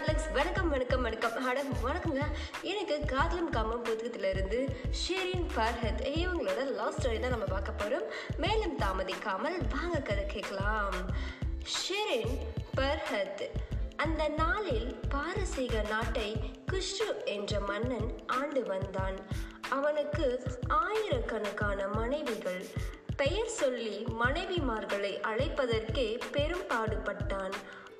Darlings வணக்கம் வணக்கம் வணக்கம். அட வணக்கங்க எனக்கு காதலும் காமம் புத்தகத்துல இருந்து ஷெரின் ஃபர்ஹத் இவங்களோட லவ் ஸ்டோரி தான் நம்ம பார்க்க போறோம். மேலும் தாமதிக்காமல் வாங்க கதை கேட்கலாம். ஷெரின் ஃபர்ஹத் அந்த நாளில் பாரசீக நாட்டை குஷ்ரு என்ற மன்னன் ஆண்டு வந்தான். அவனுக்கு ஆயிரக்கணக்கான மனைவிகள். பெயர் சொல்லி மனைவிமார்களை அழைப்பதற்கே பெரும் பாடுபட்டான்.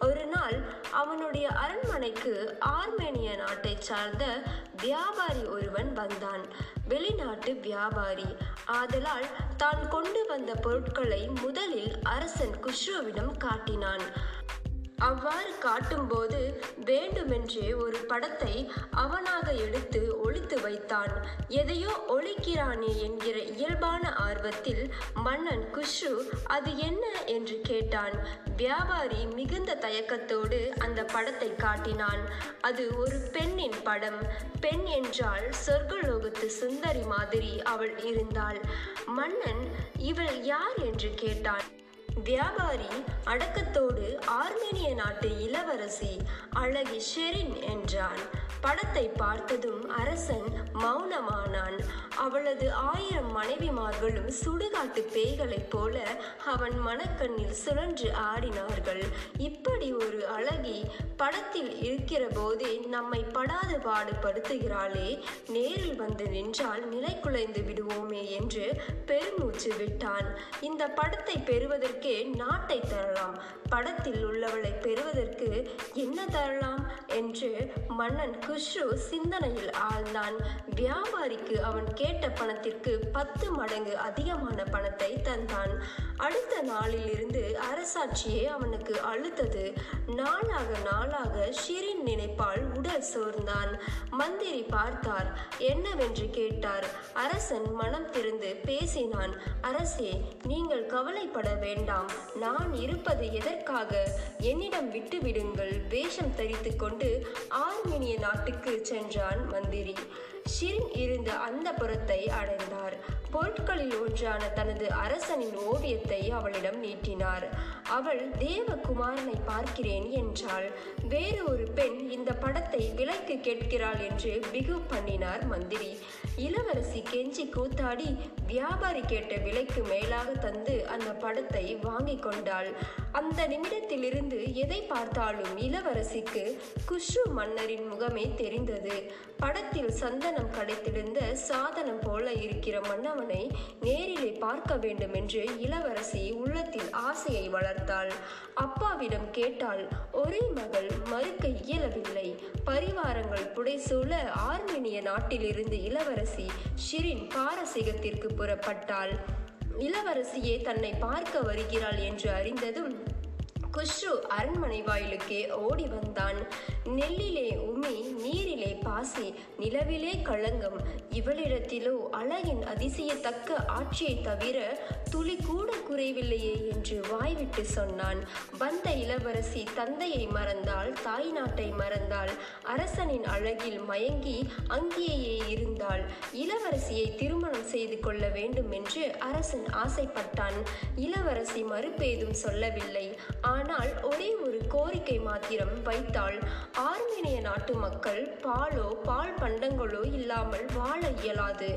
ஒரு நாள் அவனுடைய அரண்மனைக்கு ஆர்மேனிய நாட்டை சார்ந்த வியாபாரி ஒருவன் வந்தான். வெளிநாட்டு வியாபாரி. ஆதலால் தான் கொண்டு வந்த பொருட்களை முதலில் அரசன் குஷ்ருவிடம் காட்டினான். அவ்வாறு காட்டும்போது வேண்டுமென்றே ஒரு படத்தை அவனாக எடுத்து ஒழித்து வைத்தான். எதையோ ஒழிக்கிறானே என்கிற இயல்பான ஆர்வத்தில் மன்னன் குஷ்ரு அது என்ன என்று கேட்டான். வியாபாரி மிகுந்த தயக்கத்தோடு அந்த படத்தை காட்டினான். அது ஒரு பெண்ணின் படம். பெண் என்றால் சொர்க்கலோகத்து சுந்தரி மாதிரி அவள் இருந்தாள். மன்னன் இவள் யார் என்று கேட்டான். வியாபாரி அடக்கத்தோடு ஆர்மேனிய நாட்டு இளவரசி அழகி ஷெரின் என்றான். படத்தை பார்த்ததும் அரசன் மௌனமானான். அவளது ஆயிரம் மனைவிமார்களும் சுடுகாட்டு பேய்களைப் போல அவன் மனக்கண்ணில் சுழன்று ஆடினார்கள். இப்படி ஒரு அழகி படத்தில் இருக்கிற போதே நம்மை படாது பாடுபடுத்துகிறாளே நேரில் வந்து நின்றால் நிலை குலைந்து விடுவோமே என்று பெருமூச்சு விட்டான். இந்த படத்தை பெறுவதற்கே நாட்டை தரலாம். படத்தில் உள்ளவளை பெறுவதற்கு என்ன தரலாம்? என்று மன்னன் குஷ்ரு சிந்தனையில் ஆழ்ந்தான். வியாபாரிக்கு அவன் கேட்ட பணத்திற்கு பத்து மடங்கு அதிகமான பணத்தை தந்தான். அடுத்த நாளில் இருந்து அரசாட்சியே அவனுக்கு அழுத்தது. நாளாக நாளாக ஷிரின் நினைப்பால் உடல் சோர்ந்தான். மந்திரி பார்த்தார் என்னவென்று கேட்டார்? அரசன் மனம் திறந்து பேசினான் அரசே நீங்கள் கவலைப்பட வேண்டாம். நான் இருப்பது எதற்காக? என்னிடம் விட்டுவிடுங்கள். வேஷம் தரித்து கொண்டு ஆர்மேனிய நாட்டுக்கு சென்றான் மந்திரி. ஷிரின் இருந்த அந்த புறத்தை அடைந்தார். பொருட்களில் ஒன்றான தனது அரசனின் ஓவியத்தை அவளிடம் நீட்டினார். அவள் தேவகுமாரனை பார்க்கிறேன் என்றாள். வேறு ஒரு பெண் இந்த படத்தை விலைக்கு கேட்கிறாள் என்று பிகு பண்ணினார் மந்திரி. இளவரசி கெஞ்சி கூத்தாடி வியாபாரி கேட்ட விலைக்கு மேலாக தந்து அந்த படத்தை வாங்கி கொண்டாள். அந்த நிமிடத்திலிருந்து எதை பார்த்தாலும் இளவரசிக்கு குஷு மன்னரின் முகமே தெரிந்தது. படத்தில் சந்தனம் கிடைத்திருந்த சாதனம் போல இருக்கிற மன்னவனை நேரிலே பார்க்க வேண்டும் என்று இளவரசி உள்ளத்தில் ஆசையை வளர்த்தாள். அப்பாவிடம் கேட்டாள் ஒரே மகள் மறுக்க இயலவில்லை. பரிவாரங்கள் புடைசூழ ஆர்மேனிய நாட்டிலிருந்து இளவரசி ஷிரின் பாரசீகத்திற்கு புறப்பட்டாள். இளவரசியே தன்னை பார்க்க வருகிறாள் என்று அறிந்ததும் குஷ்ரு அரண்மனை வாயிலுக்கே ஓடி வந்தான். நெல்லிலே உமி நீரிலே பாசி நிலவிலே களங்கம். இவளிடத்திலோ அழகின் அதிசயத்தக்க ஆட்சியை தவிர துளி கூட குறைவில்லையே என்று வாய்விட்டு சொன்னான். வந்த இளவரசி தந்தையை மறந்தாள் தாய் நாட்டை மறந்தாள். அரசனின் அழகில் மயங்கி அங்கேயே இருந்தாள். இளவரசியை திருமணம் செய்து கொள்ள வேண்டும் என்று அரசன் ஆசைப்பட்டான். இளவரசி மறுப்பேதும் சொல்லவில்லை. ஆனால் ஒரே ஒரு கோரிக்கை மாத்திரம் வைத்தாள். ஆர்மேனிய நாட்டு மக்கள் பாலோ பால் பண்டங்களோ இல்லாமல் வாழ இயலாது.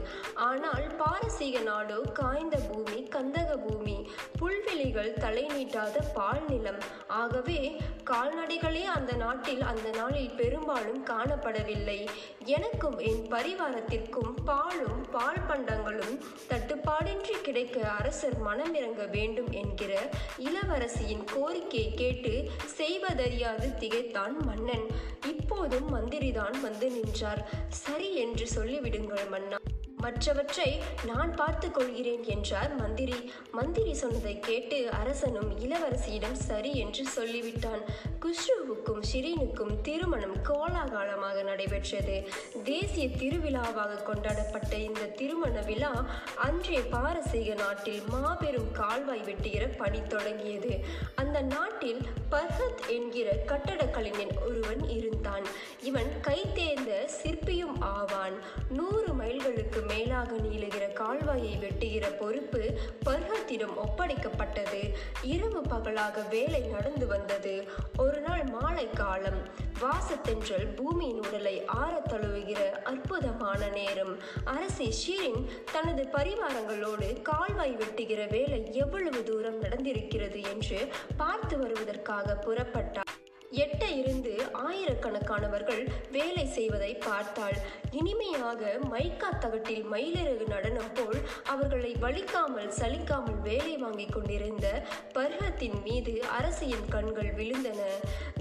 ஆனால் பாரசீக நாடோ காய்ந்த பூமி கந்தக பூமி புல்வெளிகள் தலை நீட்டாத பால் நிலம் ஆகவே கால்நடைகளே அந்த நாட்டில் அந்த நாளில் பெரும்பாலும் காணப்படவில்லை. எனக்கும் என் பரிவாரத்திற்கும் பாலும் பால் பண்டங்களும் தட்டுப்பாடின்றி கிடைக்க அரசர் மனமிறங்க வேண்டும் என்கிற இளவரசியின் கோரிக்கையை கேட்டு செய்வதறியாது திகைத்தான் மன்னன். இப்போதும் மந்திரிதான் வந்து நின்றார். சரி என்று சொல்லிவிடுங்கள் மன்னா. மற்றவற்றை நான் பார்த்து கொள்கிறேன் என்றார் மந்திரி. மந்திரி சொன்னதை கேட்டு அரசனும் இளவரசியிடம் சரி என்று சொல்லிவிட்டான். குஷ்ருவுக்கும் ஷிரீனுக்கும் திருமணம் கோலாகாலமாக நடைபெற்றது. தேசிய திருவிழாவாக கொண்டாடப்பட்ட இந்த திருமண விழா அன்றைய பாரசீக நாட்டில் மாபெரும் கால்வாய் வெட்டுகிற பணி தொடங்கியது. அந்த நாட்டில் பர்ஹத் என்கிற கட்டடக்கலைஞன் ஒருவன் இருந்தான். இவன் கைத்தேர்ந்த சிற்பியும் ஆவான். நூறு மைல்களுக்கு மேலாக நீளுகிற கால்வாயை வெட்டுகிற பொறுப்பு பர்ஹத்திடம் ஒப்படைக்கப்பட்டது. இரவு பகலாக வேலை நடந்து வந்தது. ஒரு நாள் மாலை காலம். வாசத்தென்றல் பூமியின் உடலை ஆற தழுவுகிற அற்புதமான நேரம். அரசி ஷீரின் தனது பரிவாரங்களோடு கால்வாய் வெட்டுகிற வேலை எவ்வளவு தூரம் நடந்திருக்கிறது என்று பார்த்து வருவதற்காக புறப்பட்டார். எட்ட இருந்து ஆயிரக்கணக்கானவர்கள் வேலை செய்வதை பார்த்தாள். இனிமையாக மைக்கா தகட்டில் மயிலிறகு நடனம் போல் அவர்களை வலிக்காமல் சலிக்காமல் வேலை வாங்கிக் கொண்டிருந்த பர்ஹத்தின் மீது அரசியின் கண்கள் விழுந்தன.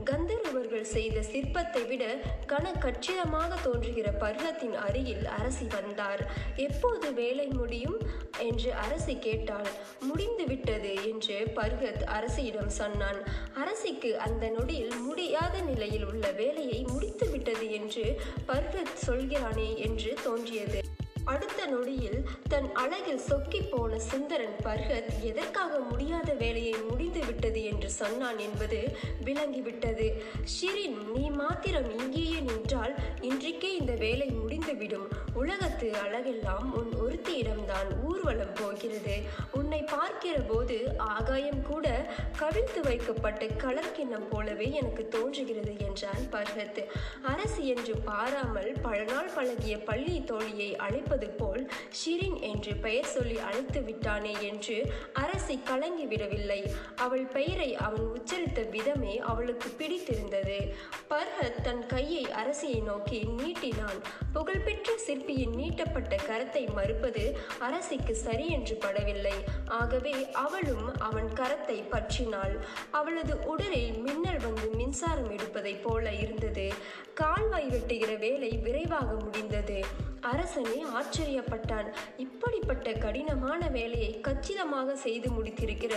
கந்தர்வர்கள் செய்த சிற்பத்தை விட கன கச்சிதமாக தோன்றுகிற பர்வத்தின் அருகில் அரசி வந்தார். எப்போது வேலை முடியும்? என்று அரசி கேட்டாள். முடிந்து விட்டது என்று பர்கத் அரசியிடம் சொன்னான். அரசிக்கு அந்த நொடியில் முடியாத நிலையில் உள்ள வேலையை முடித்து விட்டது என்று பர்வத் சொல்கிறானே என்று தோன்றியது. அடுத்த நொடியில் தன் அழகில் சொக்கி போன சுந்தரன் பர்கத் எதற்காக முடியாத வேலையை முடிந்து விட்டது என்று சொன்னான் என்பது விளங்கிவிட்டது. ஷிரின் நீ மாத்திரம் இங்கேயே நின்றால் இன்றைக்கே இந்த வேலை முடிந்துவிடும். உலகத்து அழகெல்லாம் உன் இடம்தான் ஊர்வலம் போகிறது. உன்னை பார்க்கிற போது ஆகாயம் கூட கவிழ்த்து வைக்கப்பட்ட கலர் கிண்ணம் போலவே எனக்கு தோன்றுகிறது என்றான் பர்ஹத் அரசு என்று பாராமல் பல நாள் பழகிய பள்ளி தோழியை அழைப்பது போல் ஷிரின் என்று பெயர் சொல்லி அழைத்து விட்டானே என்று அரசி கலங்கி விடவில்லை. அவள் பெயரை அவன் உச்சரித்த விதமே அவளுக்கு பிடித்திருந்தது. பர்ஹத் தன் கையை அரசியை நோக்கி நீட்டினான். புகழ்பெற்ற சிற்பியின் நீட்டப்பட்ட கரத்தை மறுப்பது அரசிக்கு சரி என்று படவில்லை. ஆகவே அவளும் அவன் கரத்தை பற்றினாள். அவளது உடலில் மின்னல் வந்து மின்சாரம் எடுப்பதைப் போல இருந்தது. கால்வாய் வெட்டுகிற வேலை விரைவாக முடிந்தது. அரசனே ஆச்சரியப்பட்டான். இப்படிப்பட்ட கடினமான வேலையை கச்சிதமாக செய்து முடித்திருக்கிற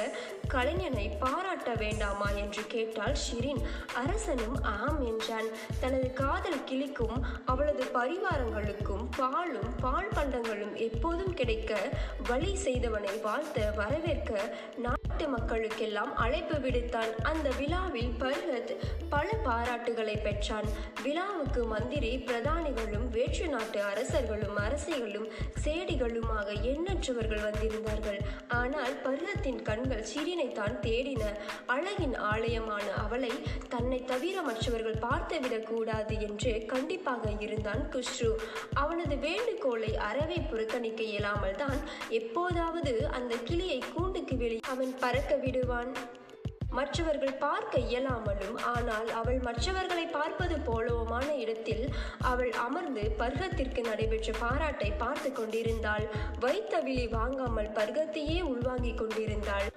கலைஞனை பாராட்ட வேண்டாமா என்று கேட்டாள் ஷிரின். அரசனும் ஆம் என்றான். தனது காதல் கிளிக்கும் அவளது பரிவாரங்களுக்கும் பாலும் பால் பண்டங்களும் எப்போதும் கிடைக்க வழி செய்தவனை வாழ்த்த வரவேற்க நாட்டு மக்களுக்கெல்லாம் அழைப்பு விடுத்தான். அந்த விழாவில் பர்ஹத் பல பாராட்டுகளை பெற்றான். விழாவுக்கு மந்திரி பிரதானிகளும் வேற்று நாட்டு அரசர்களும் அரசிகளும் சேடிகளுமாக எண்ணற்றவர்கள் வந்திருந்தார்கள். ஆனால் பர்ஹத்தின் கண்கள் ஷிரினை தான் தேடின. அழகின் ஆலயமான அவளை தன்னை தவிர மற்றவர்கள் பார்த்துவிடக் கூடாது என்று கண்டிப்பாக இருந்தான் குஷ்ரு. அவனது வேண்டுகோளை அறவே புறக்கணிக்க இயலாமல் தான் எப்போதாவது அந்த கிளியை கூண்டுக்கு வெளியே அவன் பறக்க விடுவான். மற்றவர்கள் பார்க்க இயலாமலும் ஆனால் அவள் மற்றவர்களை பார்ப்பது போலவுமான இடத்தில் அவள் அமர்ந்து பர்கத்திற்கு நடைபெற்ற பாராட்டை பார்த்து கொண்டிருந்தாள். வைத்த விழி வாங்காமல் பர்கத்தையே உள்வாங்கிக் கொண்டிருந்தாள்.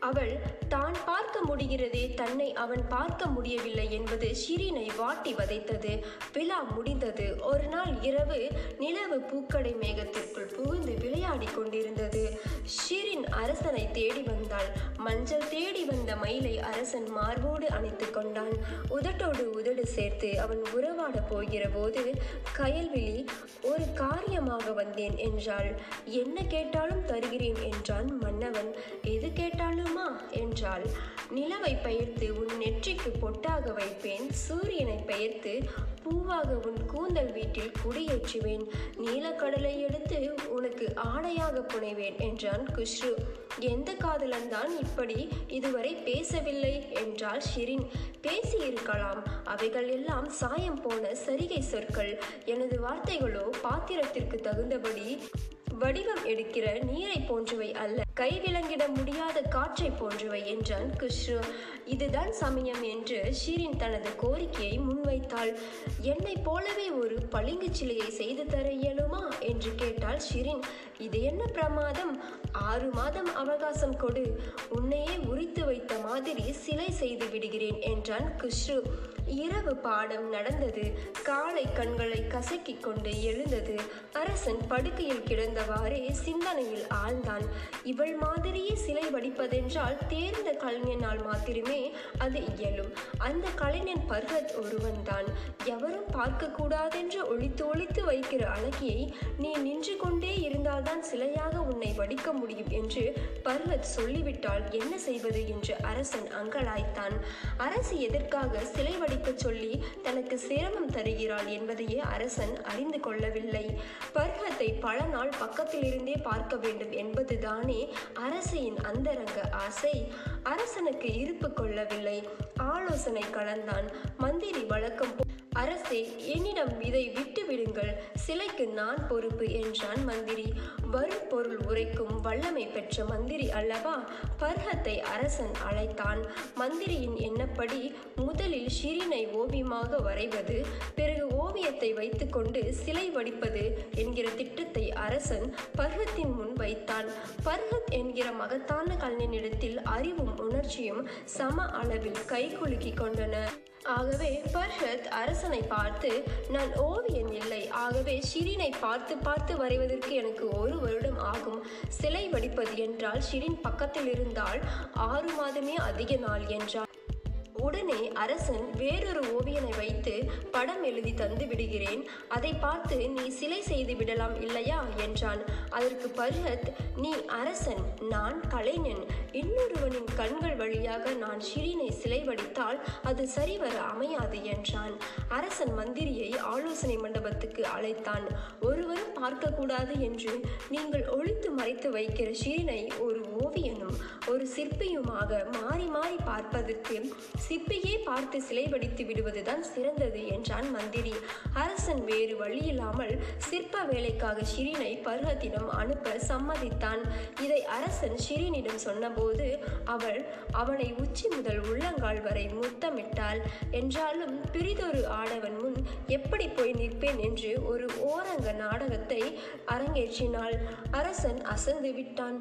அவள் தான் பார்க்க முடிகிறதே தன்னை அவன் பார்க்க முடியவில்லை என்பது ஷிரினை வாட்டி வதைத்தது. விழா முடிந்தது. ஒரு நாள் இரவு நிலவு பூக்கடை மேகத்திற்குள் புகுந்து விளையாடி கொண்டிருந்தது. ஷி அரசனை தேடி வந்தாள். மஞ்சள் தேடி வந்த மயிலை அரசன் மார்போடு அணைத்து கொண்டான். உதட்டோடு உதடு சேர்த்து அவன் உறவாட போகிற போது கயல்விழி ஒரு காரியமாக வந்தேன் என்றாள். என்ன கேட்டாலும் தருகிறேன் என்றான் மன்னவன். எது கேட்டாலுமா? என்றாள். நிலவை பெயர்த்து உன் நெற்றிக்கு பொட்டாக வைப்பேன். சூரியனை பெயர்த்து பூவாக உன் கூந்தல் வீட்டில் குடியேற்றுவேன். நீலக்கடலை எடுத்து உனக்கு ஆடையாக புனைவேன் என்றான் குஷ்ரு. எந்த காதலன் தான் இப்படி இதுவரை பேசவில்லை என்றாள் ஷிரின். பேசியிருக்கலாம். அவைகள் எல்லாம் சாயம் போன சரிகை சொற்கள். எனது வார்த்தைகளோ பாத்திரத்திற்கு தகுந்தபடி வடிவம் எடுக்கிற நீரை போன்றவை அல்ல. கைவிலங்கிட முடியாத காற்றை போன்றவை என்றான் குஷ்ரு இதுதான் சமயம் என்று ஷீரின் தனது கோரிக்கையை முன்வைத்தாள். என்னை போலவே ஒரு பளிங்கு சிலையை செய்து தர இயலுமா? என்று கேட்டாள் ஷிரின். இது என்ன பிரமாதம்? ஆறு மாதம் அவகாசம் கொடு. உன்னையே உரித்து வைத்த மாதிரி சிலை செய்து விடுகிறேன் என்றான் குஷ்ரு இரவு பாடம் நடந்தது. காலை கண்களை கசக்கிக் கொண்டு எழுந்தது. அரசன் படுக்கையில் கிடந்தவாறே சிந்தனையில் ஆழ்ந்தான். இவள் மாதிரியே சிலை வடிப்பதென்றால் தேர்ந்த கலைஞனால் மாத்திரமே அது இயலும். அந்த கலைஞன் பர்வத் ஒருவன்தான். எவ எவரும் பார்க்கக்கூடாதென்று ஒழித்து ஒழித்து வைக்கிற அழகியை நீ நின்று கொண்டே இருந்தால்தான் சிலையாக உன்னை வடிக்க முடியும் என்று பர்வத் சொல்லிவிட்டால் என்ன செய்வது என்று அரசன் அங்கலாய்த்தான். அரசு எதற்காக சிலை வடிக்க சொல்லி தனக்கு சிரமம் தருகிறாள் என்பதையே அரசன் அறிந்து கொள்ளவில்லை. பர்வத்தை பல நாள் பக்கத்திலிருந்தே பார்க்க வேண்டும் என்பதுதானே அரசியின் அந்தரங்க ஆசை. அரசனுக்கு இருப்பு கொள்ளவில்லை. ஆலோசனை கலந்தான். மந்திரி வழக்கம் அரசே என்னிடம் இதை விட்டு விடுங்கள் சிலைக்கு நான் பொறுப்பு என்றான் மந்திரி. வரும் பொருள் உரைக்கும் வல்லமை பெற்ற மந்திரி அல்லவா? பர்ஹத்தை அரசன் அழைத்தான். மந்திரியின் எண்ணப்படி முதலில் ஷிரினை ஓவியமாக வரைவது பிறகு ஓவியத்தை வைத்துக்கொண்டு சிலை வடிப்பது என்கிற திட்டத்தை அரசன் பர்ஹத்தின் முன் வைத்தான். பர்ஹத் என்கிற மகத்தான கலைஞனிடத்தில் அறிவும் உணர்ச்சியும் சம அளவில் கைகுலுக்கி கொண்டன. ஆகவே பர்ஹத் அரசனை பார்த்து நான் ஓவியன் இல்லை. ஆகவே ஷிரினை பார்த்து பார்த்து வரைவதற்கு எனக்கு ஒரு வருடம் ஆகும். சிலை வடிப்பது என்றால் ஷிரின் பக்கத்தில் இருந்தால் ஆறு மாதமே அதிக நாள் என்றார். உடனே அரசன் வேறொரு ஓவியனை வைத்து படம் எழுதி தந்து விடுகிறேன். அதை பார்த்து நீ சிலை செய்து விடலாம் இல்லையா? என்றான். அதற்கு பருகத் நீ அரசன் நான் கலைஞன். இன்னொருவனின் கண்கள் வழியாக நான் ஷிரினை சிலை வடித்தால் அது சரிவர அமையாது என்றான். அரசன் மந்திரியை ஆலோசனை மண்டபத்துக்கு அழைத்தான். ஒருவரும் பார்க்கக்கூடாது என்று நீங்கள் ஒழித்து மறைத்து வைக்கிற ஷிரினை ஒரு ஓவியனும் ஒரு சிற்பியுமாக மாறி மாறி பார்ப்பதற்கு சிற்பியே பார்த்து சிலை வடித்து விடுவதுதான் சிறந்தது என்றான் மந்திரி. அரசன் வேறு வழியில்லாமல் சிற்ப வேலைக்காக ஷிரினை பருவத்திடம் அனுப்ப சம்மதித்தான். இதை அரசன் ஷிரினிடம் சொன்னபோது அவள் அவனை உச்சி முதல் உள்ளங்கால் வரை முத்தமிட்டாள் என்றாலும் பிரிதொரு ஆடவன் முன் எப்படி போய் நிற்பேன் என்று ஒரு ஓரங்க நாடகத்தை அரங்கேற்றினாள். அரசன் அசந்து விட்டான்.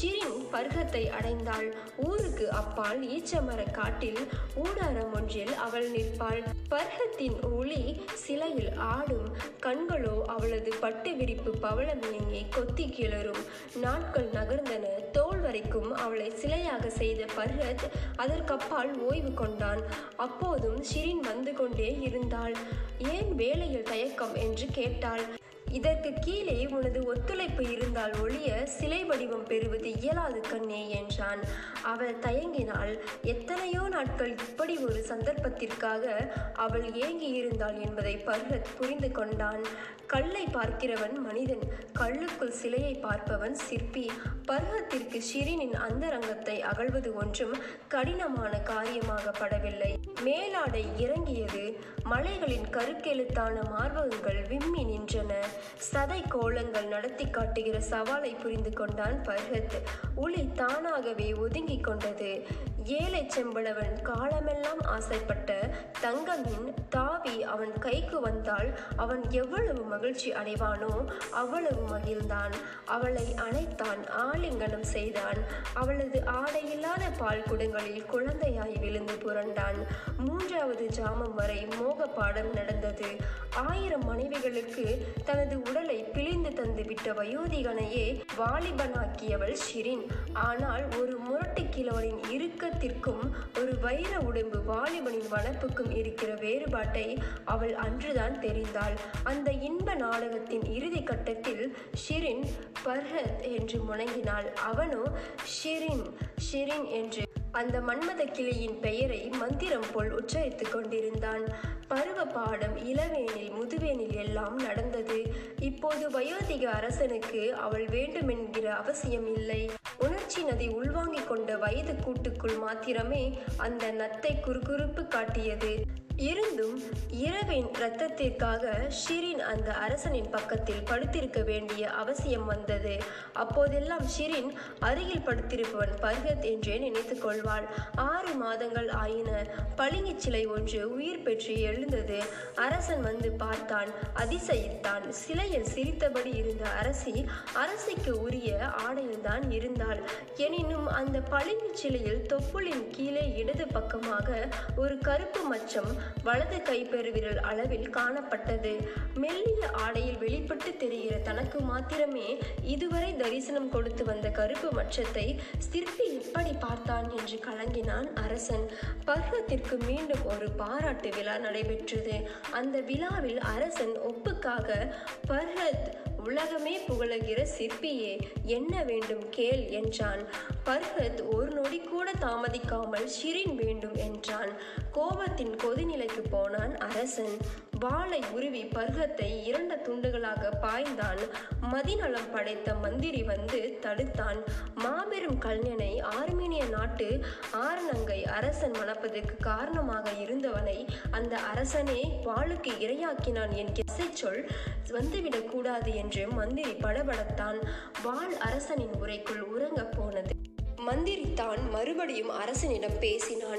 ஷிரின் பர்கத்தை அடைந்தாள். ஊருக்கு அப்பால் ஈச்சமர காட்டில் ஊடாரம் ஒன்றில் அவள் நிற்பாள். பர்கத்தின் ஒளி சிலையில் ஆடும். கண்களோ அவளது பட்டு விரிப்பு பவளமேங்கி கொத்தி கிளறும் நாட்கள் நகர்ந்தன. தோல் வரைக்கும் அவளை சிலையாக செய்த பர்ஹத் அதற்கப்பால் ஓய்வு கொண்டான். அப்போதும் ஷிரின் வந்து கொண்டே இருந்தாள். ஏன் வேலையில் தயக்கம்? என்று கேட்டாள். இதற்கு கீழே உனது ஒத்துழைப்பு இருந்தால் ஒழிய சிலை வடிவம் பெறுவது இயலாது கண்ணே என்றான். அவள் தயங்கினாள். எத்தனையோ நாட்கள் இப்படி ஒரு சந்தர்ப்பத்திற்காக அவள் ஏங்கி இருந்தாள் என்பதை பர்வத் புரிந்து கொண்டான். கல்லை பார்க்கிறவன் மனிதன் கல்லுக்குள் சிலையை பார்ப்பவன் சிற்பி. பர்வத்திற்கு ஷிரினின் அந்தரங்கத்தை அகழ்வது ஒன்றும் கடினமான காரியமாக படவில்லை மேலாடை இறங்கியது மலைகளின் கருக்கெழுத்தான மார்பகங்கள் விம்மி நின்றன. சதை கோலங்கள் நடத்தி காட்டுகிற சவாலை புரிந்து கொண்டான் பர்ஹத். உளி தானாகவே ஒதுங்கிக் கொண்டது. ஏழை செம்பிழவன் காலமெல்லாம் ஆசைப்பட்ட தங்கமின் தாவி அவன் கைக்கு வந்தால் அவன் எவ்வளவு மகிழ்ச்சி அடைவானோ அவ்வளவு மகிழ்ந்தான். அவளை அணைத்தான் ஆலிங்கனம் செய்தான். அவளது ஆடையில்லாத பால் குடங்களில் குழந்தையாய் விழுந்து புரண்டான். மூன்றாவது ஜாமம் வரை மோக பாடம் நடந்தது. ஆயிரம் மனைவிகளுக்கு தனது உடலை பிழிந்து தந்து விட்ட வயோதிகனையே வாலிபனாக்கியவள் ஷிரின். ஆனால் ஒரு முரட்டு கிழவனின் இறுக்கத்திற்கும் ஒரு வைர உடம்பு வாலிபனின் வனப்புக்கும் இருக்கிற வேறுபாட்டை அவள் அன்றுதான் தெரிந்தாள். அந்த இன்ப நாடகத்தின் இறுதி கட்டத்தில் ஷிரின் பர்ஹத் என்று முணங்கினாள் அவனோ ஷிரின் ஷிரின் என்று அந்த மன்மத கிளியின் பெயரை மந்திரம் போல் உச்சரித்து கொண்டிருந்தான். பருவ பாடம் இளவேனில் முதுவேனில் எல்லாம் நடந்தது. இப்போது வயோதிக அரசனுக்கு அவள் வேண்டுமென்கிற அவசியம் இல்லை. உணர்ச்சி நதி உள்வாங்கிக் கொண்ட வயது கூட்டுக்குள் மாத்திரமே அந்த நத்தை குறுகுறுப்பு காட்டியது. இருந்தும் இரவின் இரத்தத்திற்காக ஷிரின் அந்த அரசனின் பக்கத்தில் படுத்திருக்க வேண்டிய அவசியம் வந்தது. அப்போதெல்லாம் ஷிரின் அருகில் படுத்திருப்பவன் பர்கத் என்றே நினைத்து கொள்வாள். ஆறு மாதங்கள் ஆயின. பளிங்கு சிலை ஒன்று உயிர் பெற்று எழுந்தது. அரசன் வந்து பார்த்தான். அதிசயித்தான். சிலையில் சிரித்தபடி இருந்த அரசி அரசிக்கு உரிய ஆடையில்தான் இருந்தாள். எனினும் அந்த பளிங்கு சிலையில் தொப்புளின் கீழே இடது பக்கமாக ஒரு கருப்பு மச்சம் வலது கைப்பெருவிரல் அளவில் காணப்பட்டது. மெல்லிய ஆடையில் வெளிப்பட்டு தெரிகிற தனக்கு மாத்திரமே இதுவரை தரிசனம் கொடுத்து வந்த கருப்பு மச்சத்தை சிற்பி எப்படி பார்த்தான் என்று கலங்கினான் அரசன். பர்வத்திற்கு மீண்டும் ஒரு பாராட்டு விழா நடைபெற்றது. அந்த விழாவில் அரசன் ஒப்புக்காக பர்வத் உலகமே புகழுகிற சிற்பியே என்ன வேண்டும் கேள் என்றான். பர்ஹத் ஒரு நொடி கூட தாமதிக்காமல் ஷிரின் வேண்டும் என்றான். கோபத்தின் கொதிநிலைக்கு போனான் அரசன். வாளை உருவி பர்கத்தை இரண்டு துண்டுகளாக பாய்ந்தான். மதிநலம் படைத்த மந்திரி வந்து தடுத்தான். மாபெரும் கல்ஞனை ஆர்மீனிய நாட்டு ஆரணங்கை அரசன் மணப்பதற்கு காரணமாக இருந்தவனை அந்த அரசனே வாளுக்கு இரையாக்கினான் என்கிற சொல் வந்துவிடக் கூடாது என்று மந்திரி படபடத்தான் வாள் அரசனின் உரைக்குள் உறங்கப் போனது. மந்திரி தான் மறுபடியும் அரசனிடம் பேசினான்.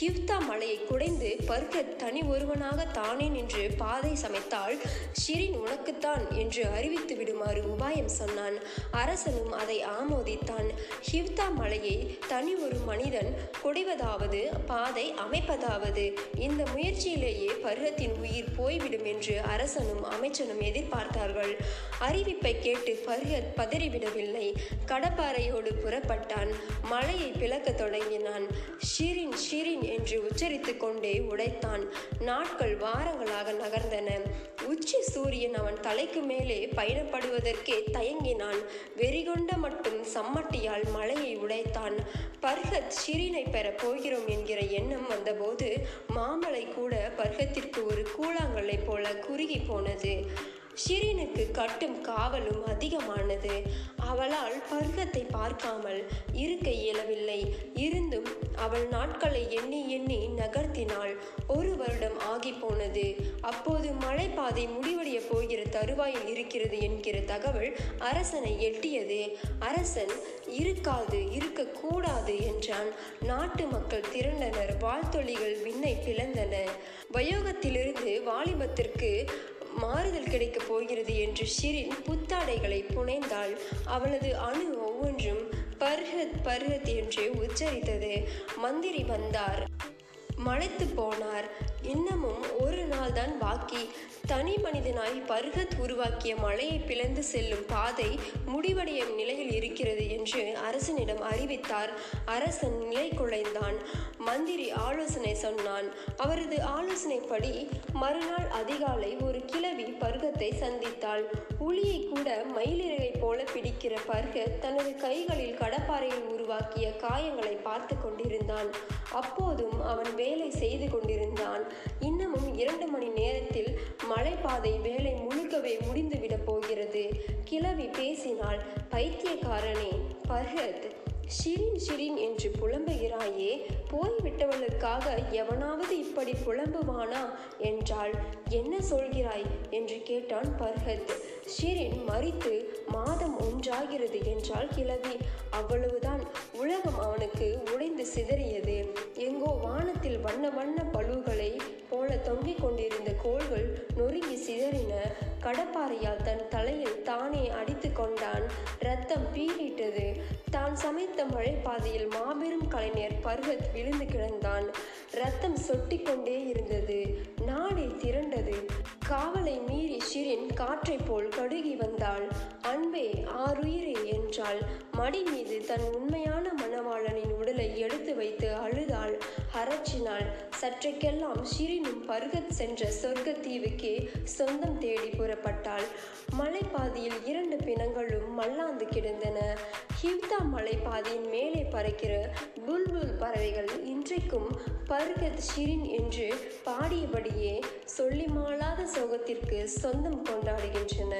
ஹிவ்தா மலையை குடைந்து பர்கத் தனி ஒருவனாக தானே நின்று பாதை சமைத்தால் ஷிரின் உனக்குத்தான் என்று அறிவித்து விடுமாறு உபாயம் சொன்னான். அரசனும் அதை ஆமோதித்தான். ஹிவ்தா மலையை தனி ஒரு மனிதன் குடைவதாவது பாதை அமைப்பதாவது இந்த முயற்சியிலேயே பர்கத்தின் உயிர் போய்விடும் என்று அரசனும் அமைச்சனும் எதிர்பார்த்தார்கள். அறிவிப்பை கேட்டு பர்கத் பதறிவிடவில்லை. கடப்பாறையோடு புறப்பட்டான். மலையை பிளக்க பிளக்கத் தொடங்கினான். ஷீரின் ஷீரின் என்று உச்சரித்து கொண்டே உடைத்தான். நாட்கள் வாரங்களாக நகர்ந்தன. உச்சி சூரியன் அவன் தலைக்கு மேலே பயணப்படுவதற்கே தயங்கினான். வெறிகொண்ட மட்டும் சம்மட்டியால் மலையை உடைத்தான். பர்கத் ஷிரினை பெற போகிறோம் என்கிற எண்ணம் வந்தபோது மாமலை கூட பர்கத்திற்கு ஒரு கூழாங்கல்லை போல குறுகி போனது. ஷிரினுக்கு கட்டும் காவலும் அதிகமானது. அவளால் பர்கத்தை பார்க்காமல் இருக்க இயலவில்லை. இருந்தும் அவள் நாட்களை எண்ணி எண்ணி நகர்த்தினாள். ஒரு வருடம் ஆகி போனது. அப்போது மலைப்பாதை முடிவடைய போகிற தருவாயில் இருக்கிறது என்கிற தகவல் அரசனை எட்டியது. அரசன் இருக்காது இருக்கக்கூடாது என்றான். நாட்டு மக்கள் திரண்டனர். வாழ்த்தொழிகள் விண்ணை பிளந்தன. வயோகத்திலிருந்து வாலிபத்திற்கு மாறுதல் கிடைக்கப் போகிறது என்று ஷிரின் புத்தாடைகளை புனைந்தாள். அவளது அணு ஒவ்வொன்றும் பர்ஹத் பர்ஹத் என்று உச்சரித்தது. மந்திரி வந்தார். மலைத்து போனார். இன்னமும் ஒரு நாள் தான் பாக்கி. தனி மனிதனாய் பர்கத் உருவாக்கிய மலையை பிளந்து செல்லும் பாதை முடிவடையும் நிலையில் இருக்கிறது என்று அரசனிடம் அறிவித்தார். அரசன் நிலை குலைந்தான். மந்திரி ஆலோசனை சொன்னான். அவரது ஆலோசனைப்படி மறுநாள் அதிகாலை ஒரு கிழவி பர்கத்தை சந்தித்தாள். உளியை கூட மயிலிறகை போல பிடிக்கிற பர்கத் தனது கைகளில் கடப்பாறையில் உருவாக்கிய காயங்களை பார்த்து கொண்டிருந்தான். அப்போதும் அவன் வேலை செய்து கொண்டிருந்தான். இன்னமும் இரண்டு மணி நேரத்தில் மலைப்பாதை வேலை முழுக்கவே முடிந்துவிடப் போகிறது. கிழவி பேசினால் பைத்தியக்காரனே பர்ஹத் ஷிரின் ஷிரின் என்று புலம்புகிறாயே போய்விட்டவளுக்காக எவனாவது இப்படி புலம்புவானா? என்றாள். என்ன சொல்கிறாய்? என்று கேட்டான் பர்ஹத். ஷிரின் மறித்து மாதம் ஒன்றாகிறது என்றால் கிழவி. அவ்வளவுதான். உலகம் அவனுக்கு உடைந்து சிதறியது. எங்கோ வானத்தில் வண்ண வண்ண பழுகளை போல தொங்கிக் கொண்டிருந்த கோள்கள் நொறுங்கி சிதறின. கடப்பாறையால் தன் தலையில் தானே அடித்து கொண்டான். ரத்தம் பீறிட்டது. தான் சமைத்த மழைப்பாதையில் மாபெரும் கலைஞர் பருவத் விழுந்து கிடந்தான். ரத்தம் சொட்டிக்கொண்டே இருந்தது. நாடே திரண்டது. காவலை மீறி ஷிரின் காற்றைப் போல் கடுகி வந்தாள். அன்பே ஆறுயிரே என்றாள். மடி மீது தன் உண்மையான மணவாளனின் உடலை எடுத்து வைத்து அழுதாள். அரற்றினாள் சற்றைக்கெல்லாம் ஷிரினும் பருகத் சென்ற சொர்க்க தீவுக்கே சொந்தம் தேடி புறப்பட்டாள். மலைப்பாதையில் இரண்டு பிணங்களும் மல்லாந்து கிடந்தன. ஹிவ்தா மலைப்பாதையின் மேலே பறக்கிற புல்புல் பறவைகள் இன்றைக்கும் பருகத் ஷிரின் என்று பாடியபடியே சொல்லி மாளாத சோகத்திற்கு சொந்தம் கொண்டாடுகின்றன.